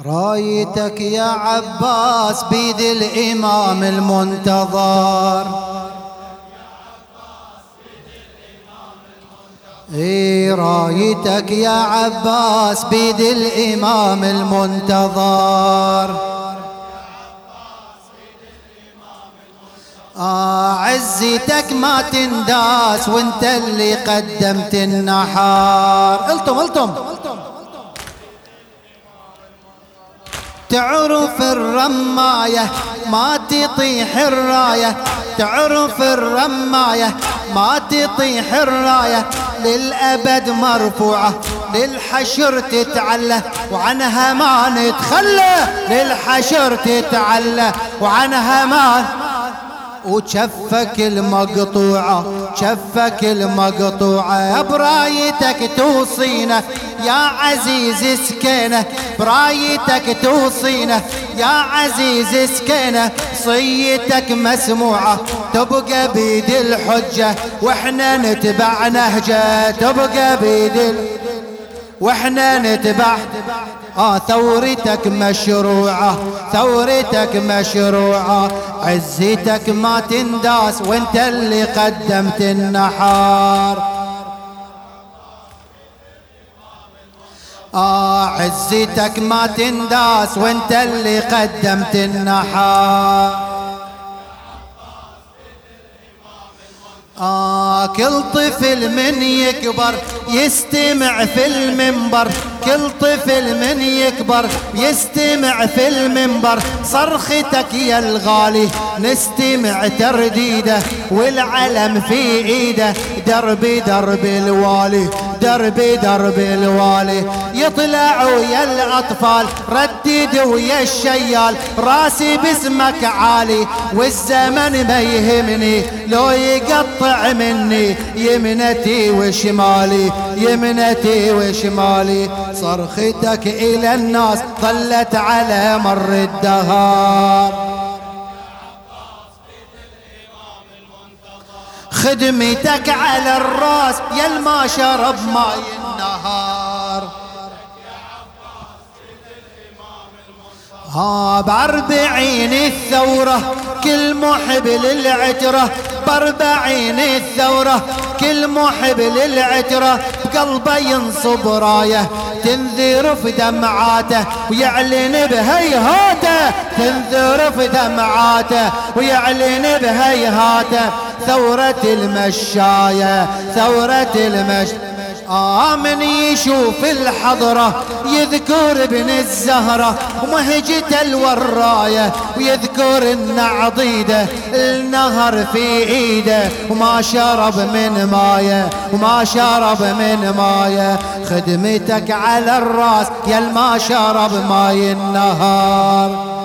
رايتك يا عباس بيد الإمام المنتظر. إي رايتك يا عباس بيد الإمام المنتظر. آه عزتك ما تنداس وانت اللي قدمت النحار. ألتم ألتم. تعرف الرماية ما تطيح الراية. تعرف الرماية ما تطيح الراية. للأبد مرفوعة للحشر تتعلى. وعنها ما نتخلى للحشر تتعلى. وعنها ما وشفك المقطوعة شفك المقطوعة. برايتك توصينا. يا عزيز سكينة برايتك توصينا يا عزيز سكينة صيتك مسموعة. تبقى بيد الحجة وإحنا نتبع نهجة. تبقى بيد وإحنا نتبع. آه ثورتك مشروعة. ثورتك مشروعة. عزتك ما تنداس وانت اللي قدمت النحار. آه عزتك ما تنداس وانت اللي قدمت النحار آه كل طفل من يكبر يستمع في المنبر. كل طفل من يكبر يستمع في المنبر. صرختك يا الغالي نستمع ترديده. والعلم في إيده دربي درب الوالي دربي درب الوالي. يطلع ويا الأطفال ردد ويا الشيال راسي باسمك عالي والزمن ما يهمني لو يقطع مني يمنتي وشمالي يمنتي وشمالي صرختك إلى الناس ظلت على مر الدهار. خدمتك على الراس يا ما شرب ماي النهار. ها بأربعين الثورة كل محب للعترة بأربعين الثورة كل محب للعترة بقلبه ينصب راية تنذر في دمعاته ويعلن بهيهاته تنذر في دمعاته ويعلن بهيهاته ثورة المشاية ثورة المشاية آمن يشوف الحضرة يذكر ابن الزهرة ومهجة الوراية ويذكر إن عضيدة النهر في إيده وما شرب من ماية وما شرب من ماية. خدمتك على الرأس يا ما شرب ماي النهار.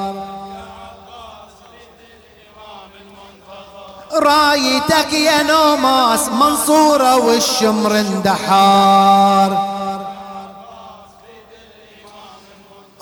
رايتك يا نوماس منصورة والشمر اندحار.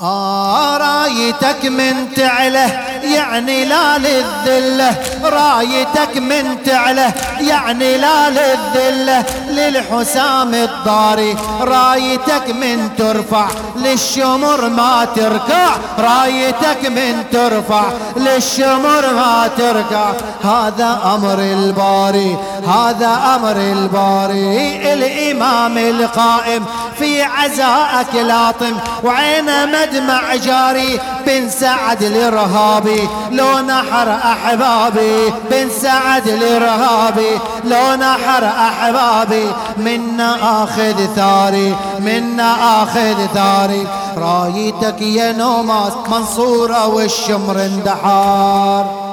آه رايتك من تعله يعني لا للذلة رايتك من تعله. يعني لا للذلة للحسام الضاري. رايتك من ترفع للشمر ما تركع. رايتك من ترفع للشمر ما تركع. هذا أمر الباري هذا أمر الباري. الإمام القائم في عزاءك لاطم وعين مدمع جاري. بن سعد الإرهابي لو نحر أحبابي. بن سعد الإرهابي لو نحر أحبابي. منا آخذ ثاري منا آخذ ثاري. رايتك يا نوماس منصورة والشمر اندحار.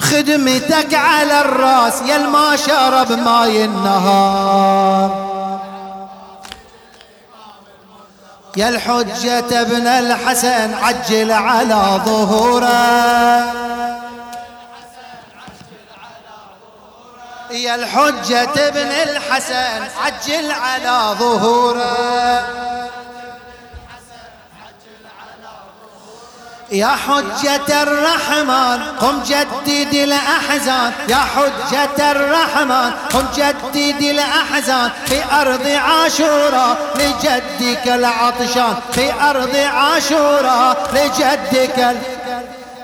خدمتك على الراس يا ما شرب ماي النهار. يا الحجة ابن الحسن عجل على ظهوره. يا الحجة ابن الحسن عجل على ظهوره. يا حجة الرحمن قم جدد الأحزان. يا حجة الرحمن قم جدد الأحزان. في أرض عاشوراء لجدك العطشان. في أرض عاشوراء لجدك العطشان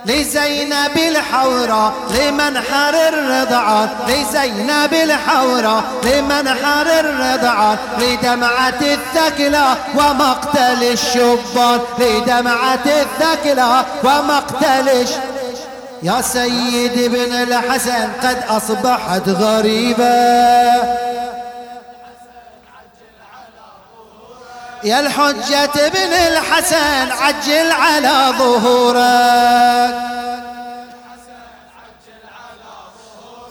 لزينب الحوراء لمنحر الرضعان لزينب الحوراء لمنحر الرضعان لدمعة الثكلى ومقتل الشبان لدمعة الثكلى ومقتل يا سيد ابن الحسن قد أصبحت غريبة يا الحجة ابن الحسن عجل على ظهورك.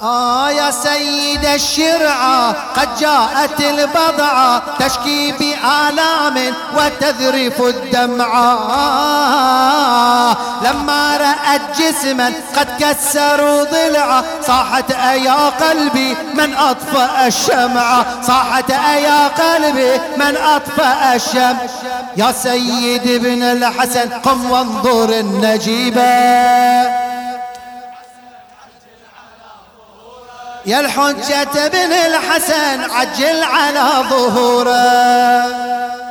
آه يا سيد الشرعة قد جاءت البضعة تشكي بآلام وتذرف الدمعة لما رأت جسما قد كسروا ضلعه صاحت أيا قلبي من أطفأ الشمعة صاحت أيا قلبي من أطفأ الشمع. يا سيد ابن الحسن قم وانظر النجيبه يا الحجة بن الحسن عجل على ظهوره.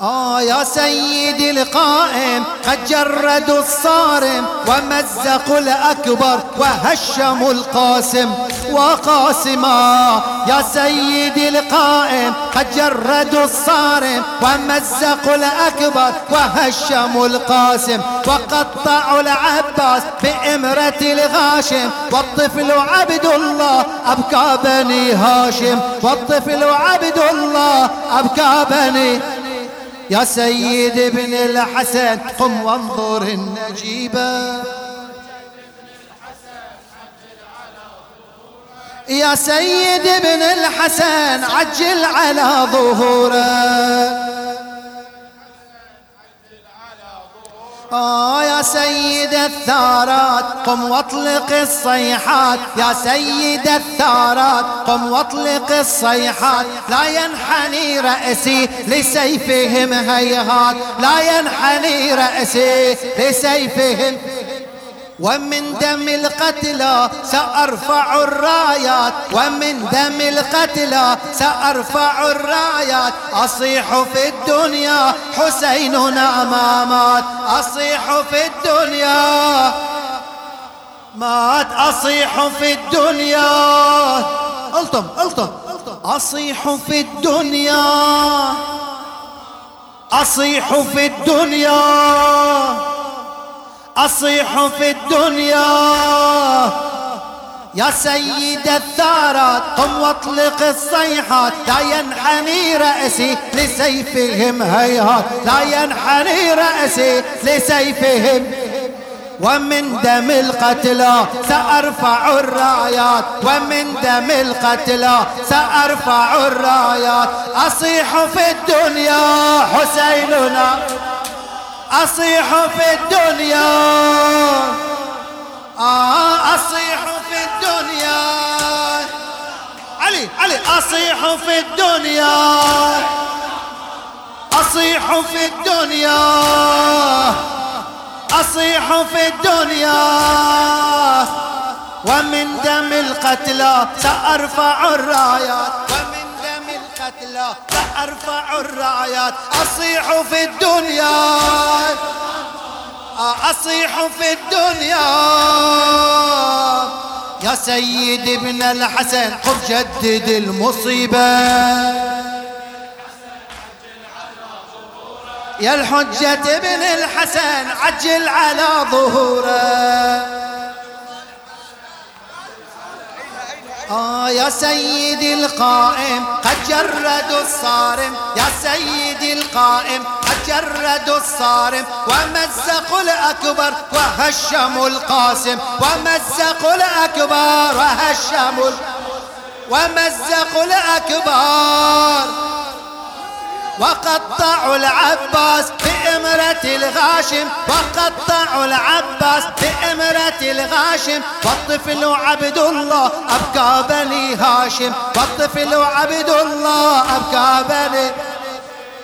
آه يا سيدي القائم قد جردوا الصارم ومزقوا الأكبر وهشموا القاسم. وقاسما يا سيدي القائم قد جردوا الصارم ومزقوا الأكبر وهشموا القاسم. وقطعوا العباس بإمرة الغاشم. والطفل عبد الله أبكى بني هاشم. والطفل عبد الله أبكى بني يا سيد ابن الحسن قم وانظر النجيبة يا سيد ابن الحسن عجل على ظهوره. آه يا سيد الثارات قم واطلق الصيحات. يا سيد الثارات قم واطلق الصيحات. لا ينحني رأسي لسيفهم هيهات. لا ينحني رأسي لسيفهم ومن دم القتلى سأرفع الرايات. ومن دم القتلى سأرفع الرايات. أصيح في الدنيا حسيننا ما مات أصيح في الدنيا مات. أصيح في الدنيا ألطم ألطم. أصيح في الدنيا أصيح في الدنيا أصيح في الدنيا. يا سيد الثارات قم واطلق الصيحات لا ينحني رأسي لسيفهم هيهات لا ينحني رأسي لسيفهم. ومن دم القتلى سأرفع الرايات. ومن دم القتلى سأرفع الرايات. أصيح في الدنيا حسيننا. أصيح في الدنيا. آه أصيح في الدنيا. علي علي أصيح في الدنيا. أصيح في الدنيا. أصيح في الدنيا. ومن دم القتلى سأرفع الرايات. ومن القتلى فأرفع الرايات. أصيح في الدنيا. أصيح في الدنيا. يا سيد ابن الحسن قم جدد المصيبة. يا الحجة ابن الحسن عجل على ظهوره. آه يا سيدي القائم قد جردوا الصارم. يا سيدي القائم قد جردوا الصارم. ومزقوا الأكبر وهشموا القاسم. ومزقوا الأكبر وهشموا ومزقوا الأكبر. وقطعوا العباس بإمرة الغاشم وقطعوا العباس بإمرة الغاشم. والطفل عبد الله أبكى بني هاشم. والطفل عبد الله أبكى بني.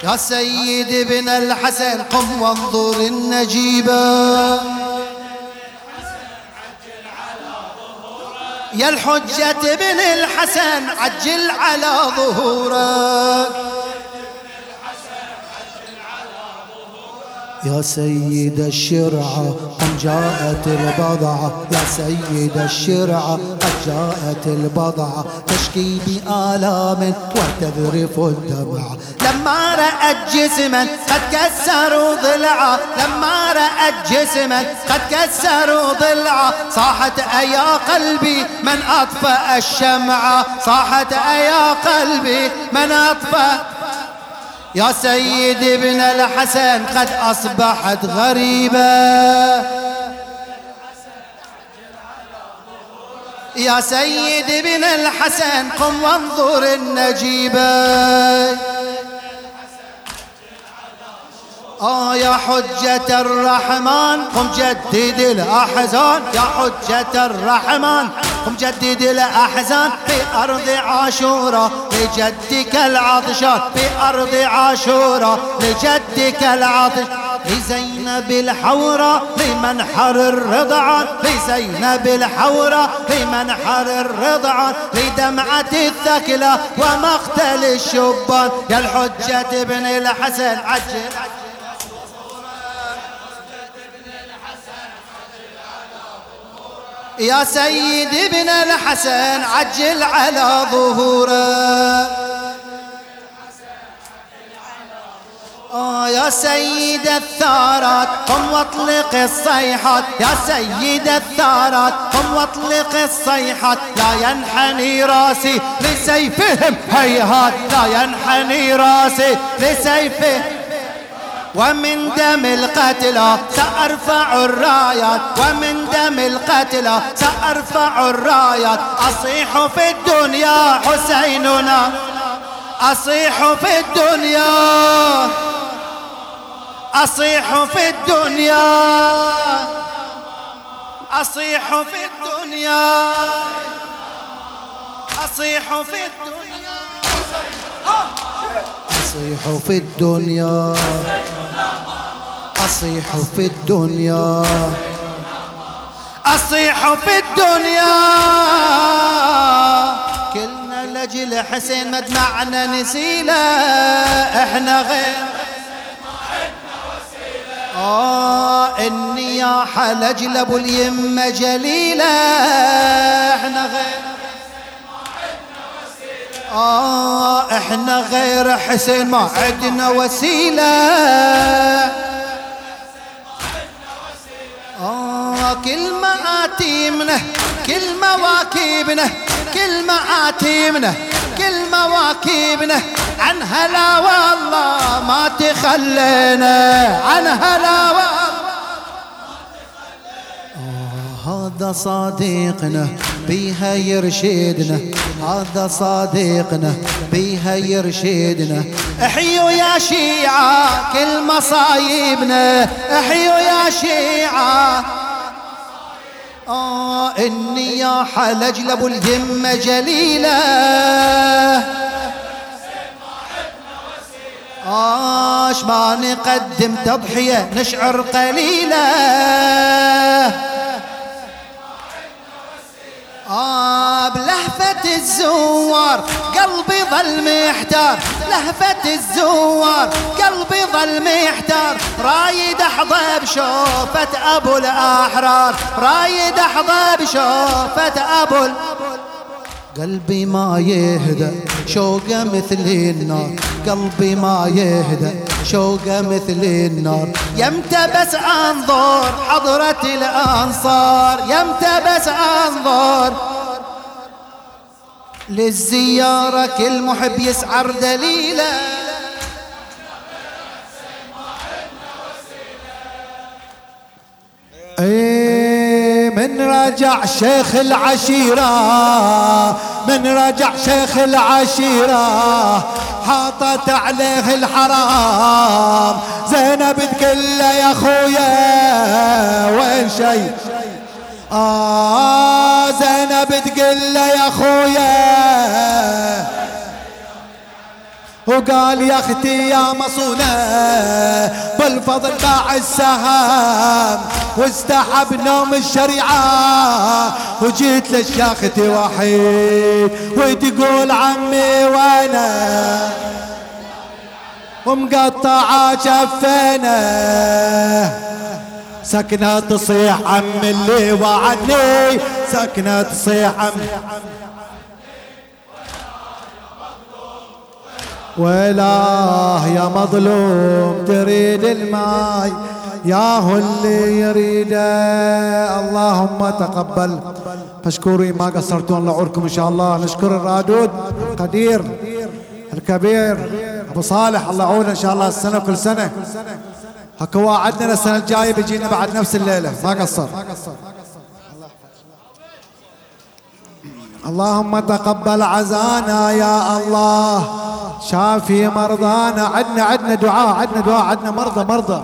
يا سيد ابن الحسن قم وانظر النجيبة يا الحجة ابن الحسن عجل على ظهورك يا سيد الشرعة قد جاءت البضعة يا سيد الشرعة قد جاءت البضعة تشكي بآلام وتذرف الدمع. لما رأت جسما قد كسروا ضلعه لما رأت جسما قد كسروا ضلعه صاحت أيا قلبي من أطفأ الشمعة. صاحت أيا قلبي من أطفأ يا سيد ابن الحسن قد أصبحت غريبة يا سيد ابن الحسن قم وانظر النجيبة آه يا حجة الرحمن قم جدد الأحزان. يا حجة الرحمن قم جدد الأحزان في أرض عاشورة. لجدك العطشان في أرض عاشورة لجدك العطش لزينب الحورة لمنحر الرضعان لزينب الحورة لمنحر الرضعان لدمعة الثكلة ومقتل الشبان. يا الحجة ابن الحسن عجل. يا سيد ابن الحسن عجل على ظهوره. آه يا سيد الثارات قم واطلق الصيحات. يا سيد الثارات قم واطلق الصيحات. لا ينحني راسي لسيفهم هيهات. لا ينحني راسي لسيفهم ومن دم القتلى سأرفع الرايات. ومن دم القتلى سأرفع الرايات. أصيح في الدنيا حسيننا. أصيح في الدنيا. أصيح في الدنيا. أصيح في الدنيا. أصيح في الدنيا. أصيح في الدنيا. أصيح في الدنيا. أصيح في الدنيا. كلنا لجل حسين مدمعنا نسيلة. إحنا غير. آه النياحة لجل أبو اليمة جليلة. إحنا غير. آه إحنا غير حسين ما عندنا وسيلة. آه كل مآتيمنا كل مواكبنا كل مآتيمنا كل مواكبنا عن هلا والله ما تخلينا عن هلا والله. هذا صديقنا بيها يرشدنا. هذا صديقنا بيها يرشدنا. احيوا يا شيعة كل مصايبنا احيوا يا شيعة آه النياحة لجلب اليمة جليلة آش ما نقدم تضحية نشعر قليلة آه بلهفة الزوار قلبي ظل محتار. لهفة الزوار قلبي ظل محتار. رايد أحظى بشوفة أبو الأحرار. رايد أحظى بشوفة أبو قلبي ما يهدى شوقة مثل النار. قلبي ما يهدى شوقة مثل النار. يمتى بس أنظر حضرة الأنصار. يمتى بس أنظر للزيارة كل محب يسعر دليله. إيه من رجع شيخ العشيرة. من رجع شيخ العشيرة حاطت عليه الحرام. زينب تقول يا خويا وين شي؟ آه زينب تقول يا خويا وقال يا أختي يا مصونة بالفضل باع السهام واستحب نوم الشريعة. وجيت للشاختي وحيد وتقول عمي وأنا ومقطعة شفينا سكنة تصيح عم اللي وعدني سكنة تصيح عم ولا يا مظلوم تريد الماي ياهو اللي يريده اللهم تقبل. مشكوري ما قصرتون لعوركم إن شاء الله. نشكر الرادود قدير الكبير أبو صالح. الله يعونه إن شاء الله السنة كل سنة. هكا وعدنا السنة الجاية بيجينا بعد نفس الليلة. ما قصر. اللهم تقبل عزانا يا الله. شافي مرضانا عدنا عدنا دعاء عدنا دعاء عدنا مرضى مرضى.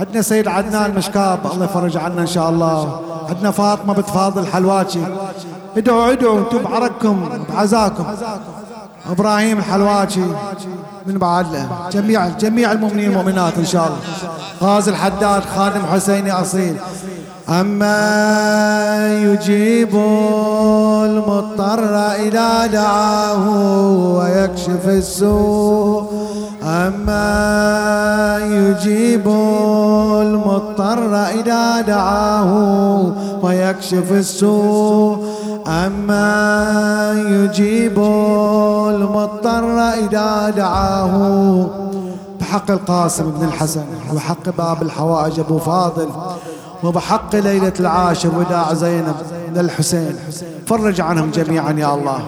عدنا سيد عدنان مشكاب الله يفرج عنا إن شاء الله. عدنا فاطمة بنت فاضل حلواتي. ادعوا ادعوا أنتم بعرقكم بعزاكم. إبراهيم الحلواتي من بعد له. جميع جميع المؤمنين والمؤمنات إن شاء الله. غازي الحداد خادم حسيني أصيل. أما يجيب المضطر إذا دعاه ويكشف السوء. أما يجيب المضطر إذا دعاه ويكشف السوء. أما يجيب المضطر إذا دعاه. بحق القاسم بن الحسن وبحق باب الحوائج أبو فاضل. وبحق ليلة العاشر وداع زينب للحسين. فرج عنهم جميعا يا الله.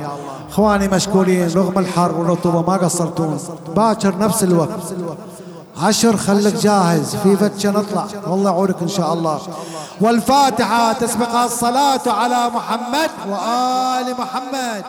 إخواني مشكورين رغم الحر والرطوبة ما قصرتون. باكر نفس الوقت. عشر خلك جاهز. في فتشة نطلع. والله يعورك إن شاء الله. والفاتحة تسبقها الصلاة على محمد وآل محمد.